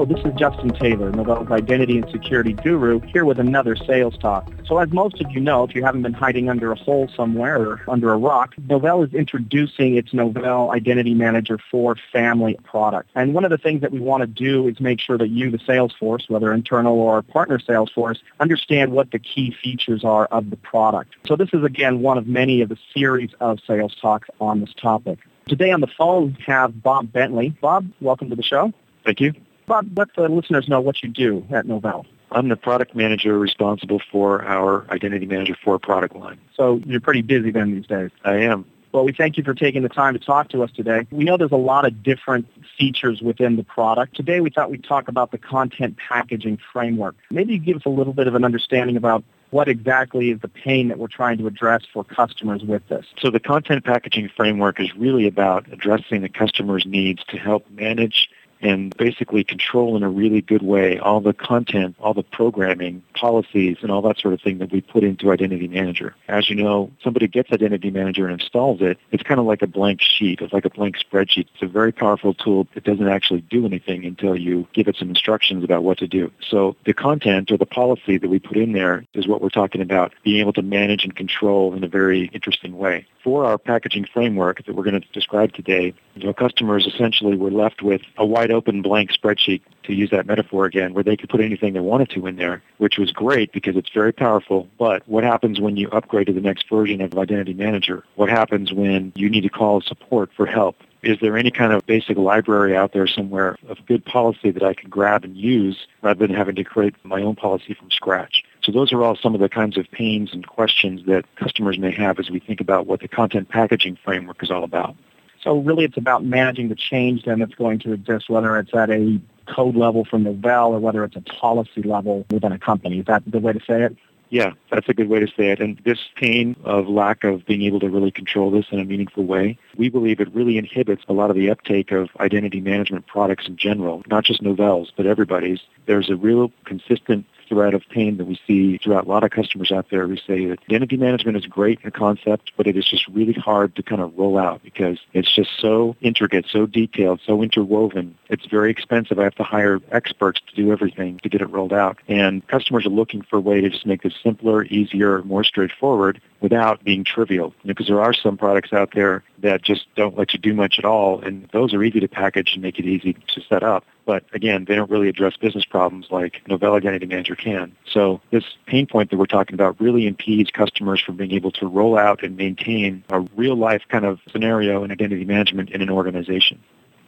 Hello, this is Justin Taylor, Novell's identity and security guru, here with another sales talk. So as most of you know, if you haven't been hiding under a hole somewhere or under a rock, Novell is introducing its Novell Identity Manager 4 Family product. And one of the things that we want to do is make sure that you, the sales force, whether internal or partner sales force, understand what the key features are of the product. So this is, again, one of many of the series of sales talks on this topic. Today on the phone, we have Bob Bentley. Bob, welcome to the show. Thank you. Bob, let the listeners know what you do at Novell. I'm the product manager responsible for our Identity Manager 4 product line. So you're pretty busy then these days. I am. Well, we thank you for taking the time to talk to us today. We know there's a lot of different features within the product. Today we thought we'd talk about the content packaging framework. Maybe you give us a little bit of an understanding about what exactly is the pain that we're trying to address for customers with this. So the content packaging framework is really about addressing the customer's needs to help manage and basically control in a really good way all the content, all the programming, policies, and all that sort of thing that we put into Identity Manager. As you know, somebody gets Identity Manager and installs it, it's kind of like a blank sheet. It's like a blank spreadsheet. It's a very powerful tool It doesn't actually do anything until you give it some instructions about what to do. So the content or the policy that we put in there is what we're talking about, being able to manage and control in a very interesting way. For our packaging framework that we're going to describe today, you know, customers essentially were left with a wide wide open blank spreadsheet, to use that metaphor again, where they could put anything they wanted to in there, which was great because it's very powerful. But what happens when you upgrade to the next version of Identity Manager? What happens when you need to call support for help? Is there any kind of basic library out there somewhere of good policy that I can grab and use rather than having to create my own policy from scratch? So those are all some of the kinds of pains and questions that customers may have as we think about what the content packaging framework is all about. So really it's about managing the change then that's going to exist, whether it's at a code level from Novell or whether it's a policy level within a company. Is that the way to say it? Yeah, that's a good way to say it. And this pain of lack of being able to really control this in a meaningful way, we believe it really inhibits a lot of the uptake of identity management products in general, not just Novell's, but everybody's. There's a real consistent thread of pain that we see throughout a lot of customers out there who say that identity management is great in concept, but it is just really hard to kind of roll out because it's just so intricate, so detailed, so interwoven. It's very expensive. I have to hire experts to do everything to get it rolled out. And customers are looking for a way to just make this simpler, easier, more straightforward without being trivial. Because there are some products out there that just don't let you do much at all, and those are easy to package and make it easy to set up. But again, they don't really address business problems like Novell Identity Manager can. So this pain point that we're talking about really impedes customers from being able to roll out and maintain a real life kind of scenario in identity management in an organization.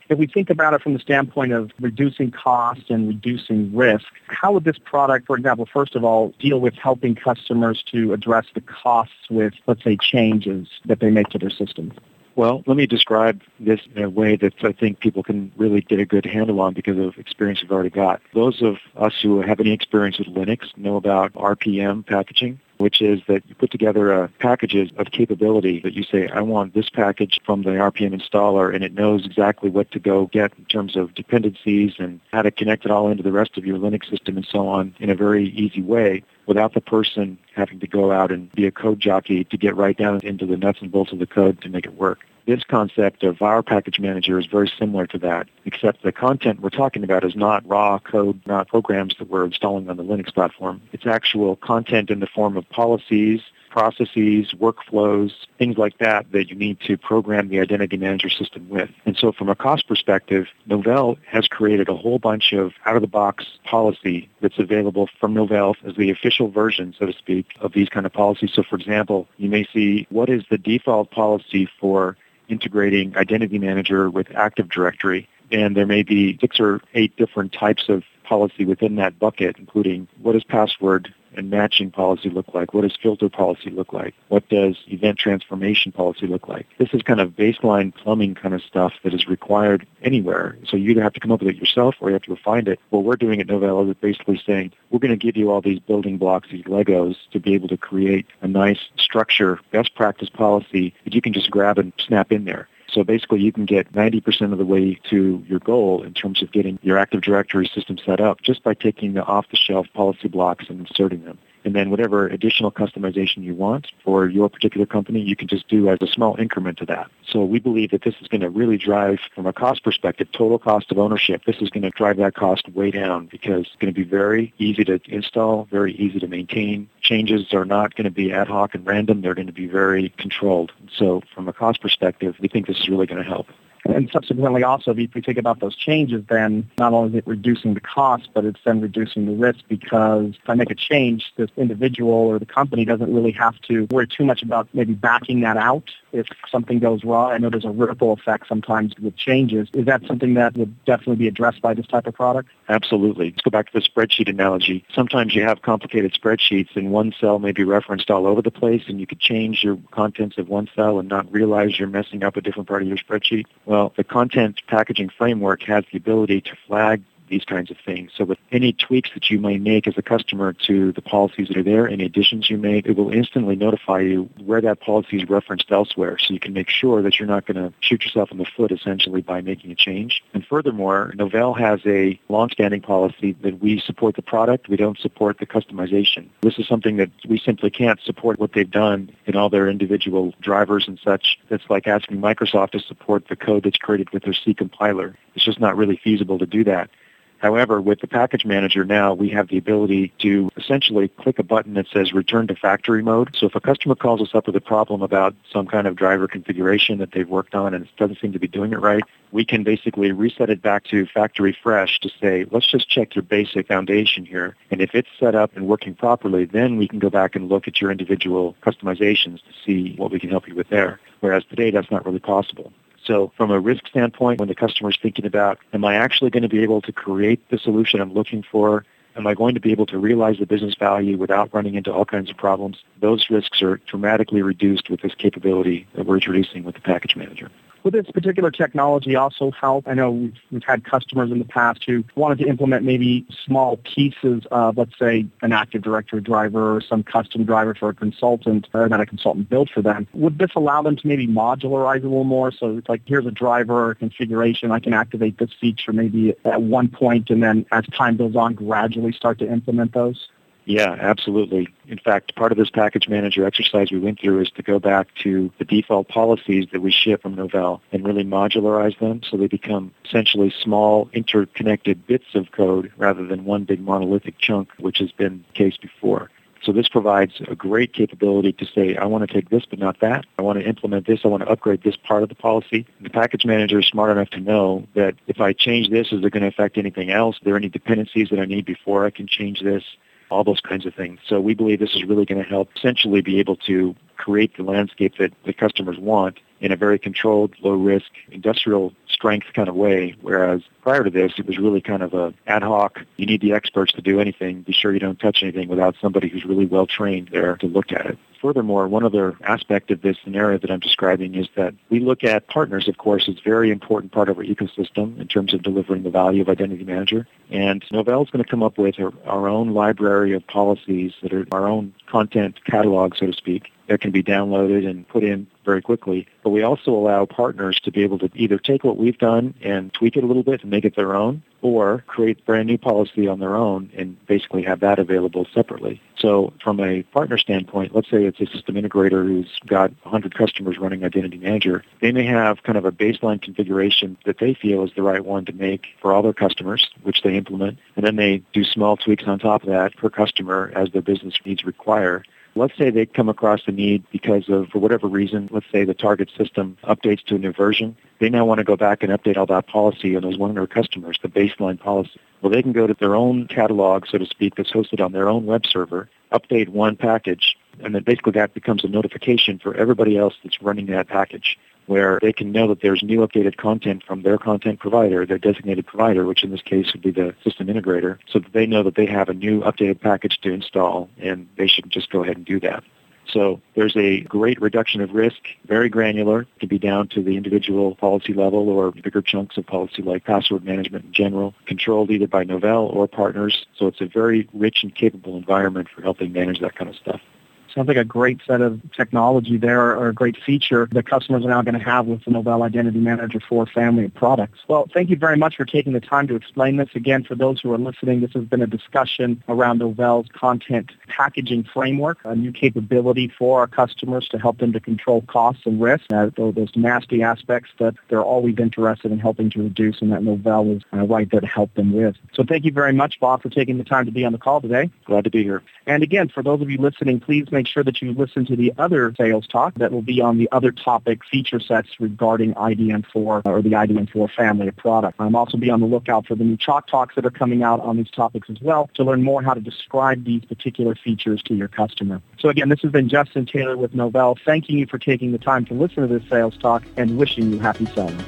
If we think about it from the standpoint of reducing cost and reducing risk, how would this product, for example, first of all, deal with helping customers to address the costs with, let's say, changes that they make to their systems? Well, let me describe this in a way that I think people can really get a good handle on because of experience we've already got. Those of us who have any experience with Linux know about RPM packaging which is that you put together a packages of capability that you say, I want this package from the RPM installer, and it knows exactly what to go get in terms of dependencies and how to connect it all into the rest of your Linux system and so on in a very easy way without the person having to go out and be a code jockey to get right down into the nuts and bolts of the code to make it work. This concept of our package manager is very similar to that, except the content we're talking about is not raw code, not programs that we're installing on the Linux platform. It's actual content in the form of policies, processes, workflows, things like that that you need to program the identity manager system with. And so from a cost perspective, Novell has created a whole bunch of out-of-the-box policy that's available from Novell as the official version, so to speak, of these kind of policies. So for example, you may see what is the default policy for integrating Identity Manager with Active Directory. And there may be six or eight different types of policy within that bucket, including what is password and matching policy look like? What does filter policy look like? What does event transformation policy look like? This is kind of baseline plumbing kind of stuff that is required anywhere. So you either have to come up with it yourself or you have to find it. What we're doing at Novell is basically saying we're going to give you all these building blocks, these Legos, to be able to create a nice structure, best practice policy that you can just grab and snap in there. So basically, you can get 90% of the way to your goal in terms of getting your Active Directory system set up just by taking the off-the-shelf policy blocks and inserting them. And then whatever additional customization you want for your particular company, you can just do as a small increment to that. So we believe that this is going to really drive, from a cost perspective, total cost of ownership. This is going to drive that cost way down because it's going to be very easy to install, very easy to maintain. Changes are not going to be ad hoc and random. They're going to be very controlled. So from a cost perspective, we think this is really going to help. And subsequently also, if we think about those changes, then not only is it reducing the cost, but it's then reducing the risk because if I make a change, this individual or the company doesn't really have to worry too much about maybe backing that out if something goes wrong. I know there's a ripple effect sometimes with changes. Is that something that would definitely be addressed by this type of product? Absolutely. Let's go back to the spreadsheet analogy. Sometimes you have complicated spreadsheets and one cell may be referenced all over the place and you could change your contents of one cell and not realize you're messing up a different part of your spreadsheet. Well, the content packaging framework has the ability to flag these kinds of things. So with any tweaks that you may make as a customer to the policies that are there, any additions you make, it will instantly notify you where that policy is referenced elsewhere. So you can make sure that you're not going to shoot yourself in the foot essentially by making a change. And furthermore, Novell has a long-standing policy that we support the product, we don't support the customization. This is something that we simply can't support what they've done in all their individual drivers and such. That's like asking Microsoft to support the code that's created with their C compiler. It's just not really feasible to do that. However, with the package manager now, we have the ability to essentially click a button that says return to factory mode. So if a customer calls us up with a problem about some kind of driver configuration that they've worked on and it doesn't seem to be doing it right, we can basically reset it back to factory fresh to say, let's just check your basic foundation here. And if it's set up and working properly, then we can go back and look at your individual customizations to see what we can help you with there. Whereas today, that's not really possible. So from a risk standpoint, when the customer is thinking about, am I actually going to be able to create the solution I'm looking for? Am I going to be able to realize the business value without running into all kinds of problems? Those risks are dramatically reduced with this capability that we're introducing with the package manager. Would this particular technology also help? I know we've, we've had customers in the past who wanted to implement maybe small pieces of, let's say, an Active Directory driver or some custom driver for a consultant or that a consultant built for them. Would this allow them to maybe modularize a little more? So it's like, here's a driver or configuration. I can activate this feature maybe at one point and then as time goes on, gradually start to implement those? Yeah, absolutely. In fact, part of this package manager exercise we went through is to go back to the default policies that we ship from Novell and really modularize them so they become essentially small interconnected bits of code rather than one big monolithic chunk, which has been the case before. So this provides a great capability to say, I want to take this but not that. I want to implement this. I want to upgrade this part of the policy. The package manager is smart enough to know that if I change this, is it going to affect anything else? Are there any dependencies that I need before I can change this? All those kinds of things. So we believe this is really going to help essentially be able to create the landscape that the customers want in a very controlled, low-risk, industrial strength kind of way, whereas prior to this, it was really kind of a ad hoc, you need the experts to do anything, be sure you don't touch anything without somebody who's really well trained there to look at it. Furthermore, one other aspect of this scenario that I'm describing is that we look at partners, of course, as a very important part of our ecosystem in terms of delivering the value of Identity Manager. And Novell is going to come up with our, our own library of policies that are our own content catalog, so to speak, that can be downloaded and put in very quickly. But we also allow partners to be able to either take what we've done and tweak it a little bit and make it their own, or create brand new policy on their own and basically have that available separately. So from a partner standpoint, let's say it's a system integrator who's got 100 customers running Identity Manager. They may have kind of a baseline configuration that they feel is the right one to make for all their customers, which they implement, and then they do small tweaks on top of that per customer as their business needs require. Let's say they come across the need because of, for whatever reason, let's say the target system updates to a new version. They now want to go back and update all that policy on those 100 customers, the baseline policy. Well, they can go to their own catalog, so to speak, that's hosted on their own web server, update one package, and then basically that becomes a notification for everybody else that's running that package where they can know that there's new updated content from their content provider, their designated provider, which in this case would be the system integrator, so that they know that they have a new updated package to install and they should just go ahead and do that. So there's a great reduction of risk, very granular, can be down to the individual policy level or bigger chunks of policy like password management in general, controlled either by Novell or partners. So it's a very rich and capable environment for helping manage that kind of stuff. Sounds like a great set of technology there or a great feature that customers are now going to have with the Novell Identity Manager 4 family of products. Well, thank you very much for taking the time to explain this. Again, for those who are listening, this has been a discussion around Novell's content packaging framework, a new capability for our customers to help them to control costs and risks, uh, those nasty aspects that they're always interested in helping to reduce and that Novell is uh, right there to help them with. So thank you very much, Bob, for taking the time to be on the call today. Glad to be here. And again, for those of you listening, please make sure that you listen to the other sales talk that will be on the other topic feature sets regarding IDM4 or the IDM4 family of products. I'm also be on the lookout for the new Chalk Talks that are coming out on these topics as well to learn more how to describe these particular features to your customer. So again, this has been Justin Taylor with Novell, thanking you for taking the time to listen to this sales talk and wishing you happy selling.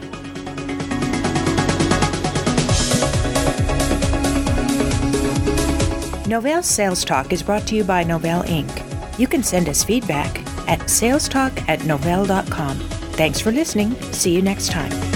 Novell Sales Talk is brought to you by Novell Inc. You can send us feedback at salestalk at novell.com. Thanks for listening. See you next time.